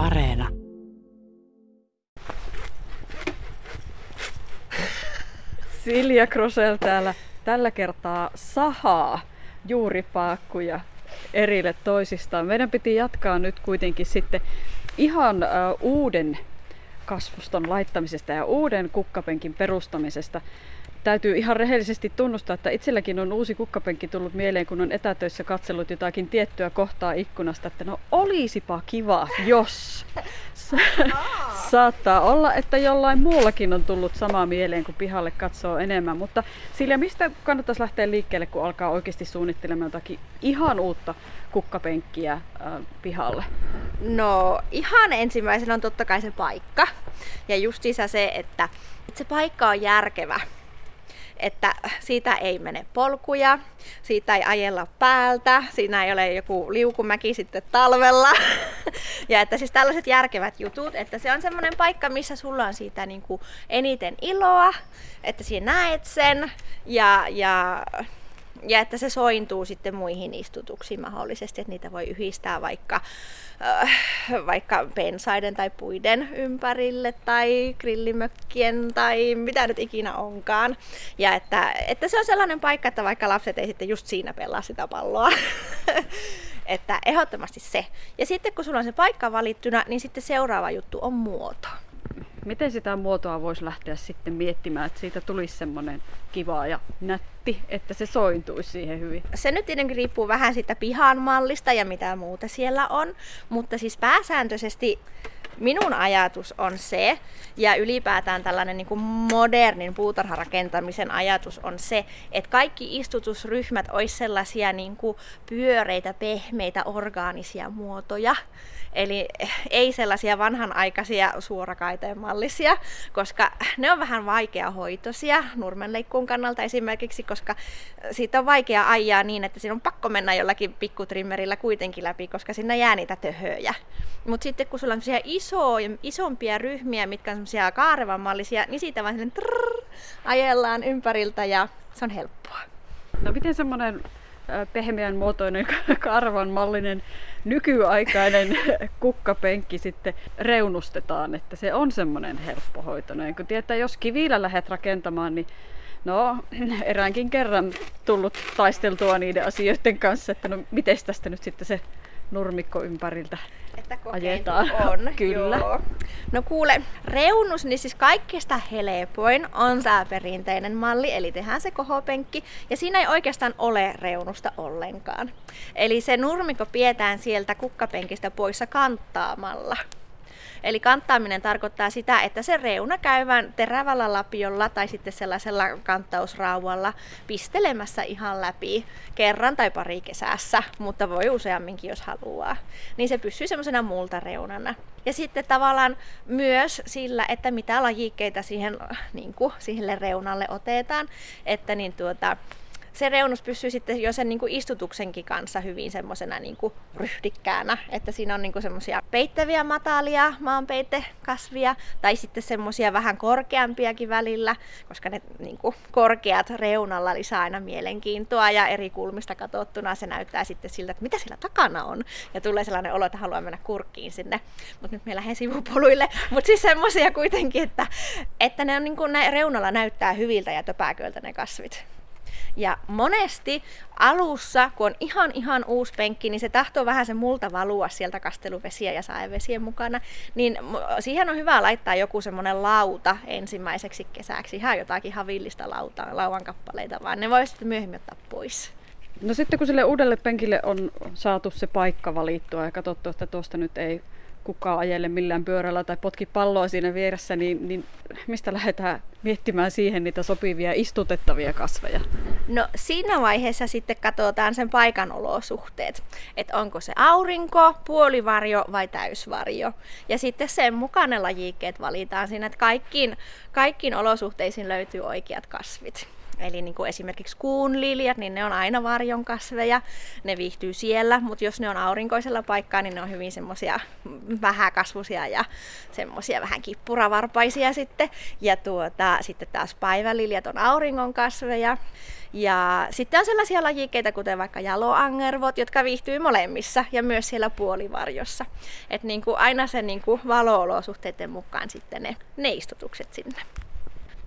Areena. Silja Krosel täällä tällä kertaa sahaa juuripaakkuja erille toisistaan. Meidän piti jatkaa nyt kuitenkin sitten ihan uuden kasvuston laittamisesta ja uuden kukkapenkin perustamisesta täytyy ihan rehellisesti tunnustaa, että itselläkin on uusi kukkapenkki tullut mieleen, kun on etätöissä katsellut jotakin tiettyä kohtaa ikkunasta, että no olisipa kiva, jos. Saattaa olla, että jollain muullakin on tullut sama mieleen, kun pihalle katsoo enemmän. Mutta Silja, mistä kannattaisi lähteä liikkeelle, kun alkaa oikeasti suunnittelemaan jotakin ihan uutta kukkapenkkiä äh, pihalle? No ihan ensimmäisenä on totta kai se paikka. Ja justiinsa se, että, että se paikka on järkevä että siitä ei mene polkuja, siitä ei ajella päältä, siinä ei ole joku liukumäki sitten talvella. ja että siis tällaiset järkevät jutut, että se on semmoinen paikka, missä sulla on siitä niin kuin eniten iloa, että siinä näet sen ja, ja ja että se sointuu sitten muihin istutuksiin mahdollisesti, että niitä voi yhdistää vaikka, äh, vaikka pensaiden tai puiden ympärille tai grillimökkien tai mitä nyt ikinä onkaan. Ja että, että se on sellainen paikka, että vaikka lapset ei sitten just siinä pelaa sitä palloa. että ehdottomasti se. Ja sitten kun sulla on se paikka valittuna, niin sitten seuraava juttu on muoto miten sitä muotoa voisi lähteä sitten miettimään, että siitä tulisi semmoinen kiva ja nätti, että se sointuisi siihen hyvin? Se nyt tietenkin riippuu vähän siitä pihan mallista ja mitä muuta siellä on, mutta siis pääsääntöisesti minun ajatus on se, ja ylipäätään tällainen niin kuin modernin puutarharakentamisen ajatus on se, että kaikki istutusryhmät olisi sellaisia niin kuin pyöreitä, pehmeitä, orgaanisia muotoja. Eli ei sellaisia vanhanaikaisia suorakaiteen mallisia, koska ne on vähän vaikea hoitosia nurmenleikkuun kannalta esimerkiksi, koska siitä on vaikea ajaa niin, että siinä on pakko mennä jollakin pikkutrimmerillä kuitenkin läpi, koska sinne jää niitä töhöjä. Mutta sitten kun sulla on iso, isompia ryhmiä, mitkä on semmoisia kaarevanmallisia, niin siitä vaan trrr, ajellaan ympäriltä ja se on helppoa. No miten semmoinen pehmeän muotoinen karvan mallinen nykyaikainen kukkapenkki sitten reunustetaan, että se on semmoinen helppohoitoinen. Kun tietää, jos kivillä lähdet rakentamaan, niin no eräänkin kerran tullut taisteltua niiden asioiden kanssa, että no miten tästä nyt sitten se nurmikko ympäriltä että ajetaan. on. Kyllä. Joo. No kuule, reunus, niin siis kaikista helpoin on tämä perinteinen malli, eli tehdään se kohopenkki, ja siinä ei oikeastaan ole reunusta ollenkaan. Eli se nurmikko pidetään sieltä kukkapenkistä poissa kanttaamalla. Eli kanttaaminen tarkoittaa sitä, että se reuna käyvän terävällä lapiolla tai sitten sellaisella kanttausrauvalla pistelemässä ihan läpi kerran tai pari kesässä, mutta voi useamminkin, jos haluaa. Niin se pysyy semmoisena multareunana. Ja sitten tavallaan myös sillä, että mitä lajikkeita siihen, niin kuin, siihen reunalle otetaan, että niin tuota, se reunus pysyy sitten jo sen niin kuin istutuksenkin kanssa hyvin semmoisena niin ryhdikkäänä, että siinä on niin semmoisia peittäviä matalia maanpeitekasvia tai sitten semmoisia vähän korkeampiakin välillä, koska ne niin kuin korkeat reunalla lisää aina mielenkiintoa ja eri kulmista katsottuna se näyttää sitten siltä, että mitä siellä takana on. Ja tulee sellainen olo, että haluaa mennä kurkkiin sinne, mutta nyt me lähden sivupoluille, mutta siis semmoisia kuitenkin, että, että ne, on niin kuin, ne reunalla näyttää hyviltä ja töpäköiltä ne kasvit. Ja monesti alussa, kun on ihan ihan uusi penkki, niin se tahtoo vähän se multa valua sieltä kasteluvesiä ja saevesien mukana. Niin siihen on hyvä laittaa joku semmoinen lauta ensimmäiseksi kesäksi, ihan jotakin havillista lauta, lauan kappaleita, vaan ne voi sitten myöhemmin ottaa pois. No sitten kun sille uudelle penkille on saatu se paikka valittua ja katsottu, että tuosta nyt ei kukaan ajelle millään pyörällä tai potki palloa siinä vieressä, niin, niin mistä lähdetään miettimään siihen niitä sopivia istutettavia kasveja? No siinä vaiheessa sitten katsotaan sen paikan olosuhteet, että onko se aurinko, puolivarjo vai täysvarjo. Ja sitten sen mukaan ne lajikkeet valitaan siinä, että kaikkiin, kaikkiin olosuhteisiin löytyy oikeat kasvit. Eli niin kuin esimerkiksi kuunliljat, niin ne on aina varjon kasveja, ne viihtyy siellä, mutta jos ne on aurinkoisella paikkaa, niin ne on hyvin semmoisia vähäkasvuisia ja semmoisia vähän kippuravarpaisia sitten. Ja tuota, sitten taas päiväliljat on auringon kasveja. Ja sitten on sellaisia lajikkeita, kuten vaikka jaloangervot, jotka viihtyy molemmissa ja myös siellä puolivarjossa. Että niin kuin aina se niin kuin valo-olosuhteiden mukaan sitten ne, ne istutukset sinne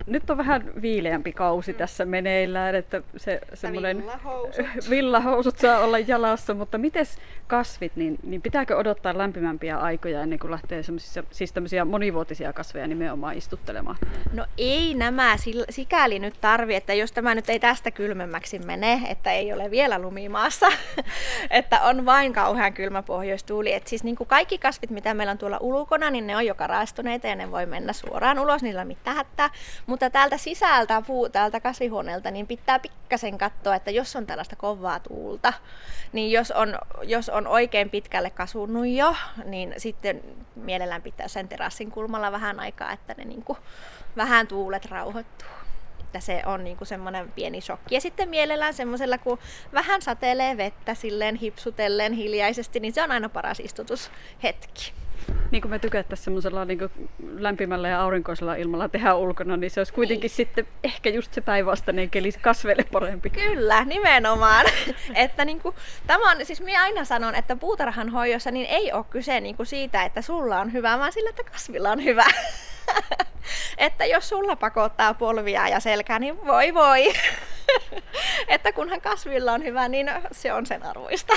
nyt on vähän viileämpi kausi mm. tässä meneillään, että se semmoinen villahousut. villahousut saa olla jalassa, mutta miten kasvit, niin, niin pitääkö odottaa lämpimämpiä aikoja ennen kuin lähtee siis tämmöisiä monivuotisia kasveja nimenomaan istuttelemaan? No ei nämä sikäli nyt tarvi, että jos tämä nyt ei tästä kylmemmäksi mene, että ei ole vielä lumimaassa, että on vain kauhean kylmä pohjoistuuli. että siis niin kuin kaikki kasvit, mitä meillä on tuolla ulkona, niin ne on jo karastuneita ja ne voi mennä suoraan ulos, niillä on mitään hätää. Mutta täältä sisältä, puu, täältä kasvihuoneelta, niin pitää pikkasen katsoa, että jos on tällaista kovaa tuulta, niin jos on, jos on oikein pitkälle kasvunut jo, niin sitten mielellään pitää sen terassin kulmalla vähän aikaa, että ne niin kuin, vähän tuulet rauhoittuu että se on niinku semmoinen pieni shokki. Ja sitten mielellään semmoisella, kun vähän satelee vettä silleen hipsutellen hiljaisesti, niin se on aina paras istutushetki niin kuin me tykättäisiin semmoisella niin lämpimällä ja aurinkoisella ilmalla tehdä ulkona, niin se olisi kuitenkin niin. sitten ehkä just se päinvastainen keli kasveille parempi. Kyllä, nimenomaan. että niin kuin, tämä on, siis minä aina sanon, että puutarhan hoidossa niin ei ole kyse niin kuin siitä, että sulla on hyvä, vaan sillä, että kasvilla on hyvä. että jos sulla pakottaa polvia ja selkää, niin voi voi. että kunhan kasvilla on hyvä, niin se on sen arvoista.